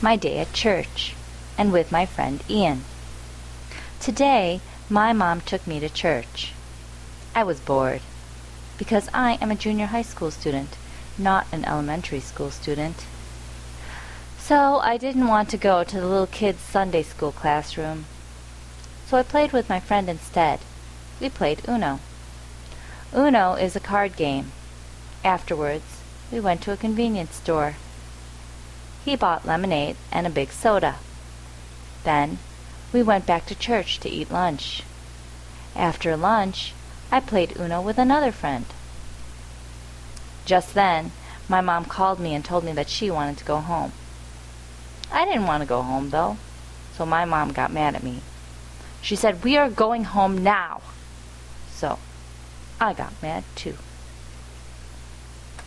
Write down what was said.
my day at church, and with my friend Ian. Today, my mom took me to church. I was bored, because I am a junior high school student, not an elementary school student. So I didn't want to go to the little kids' Sunday school classroom. So I played with my friend instead. We played Uno. Uno is a card game. Afterwards, we went to a convenience store. He bought lemonade and a big soda. Then, we went back to church to eat lunch. After lunch, I played Uno with another friend. Just then, my mom called me and told me that she wanted to go home. I didn't want to go home, though, so my mom got mad at me. She said, We are going home now. So, I got mad too.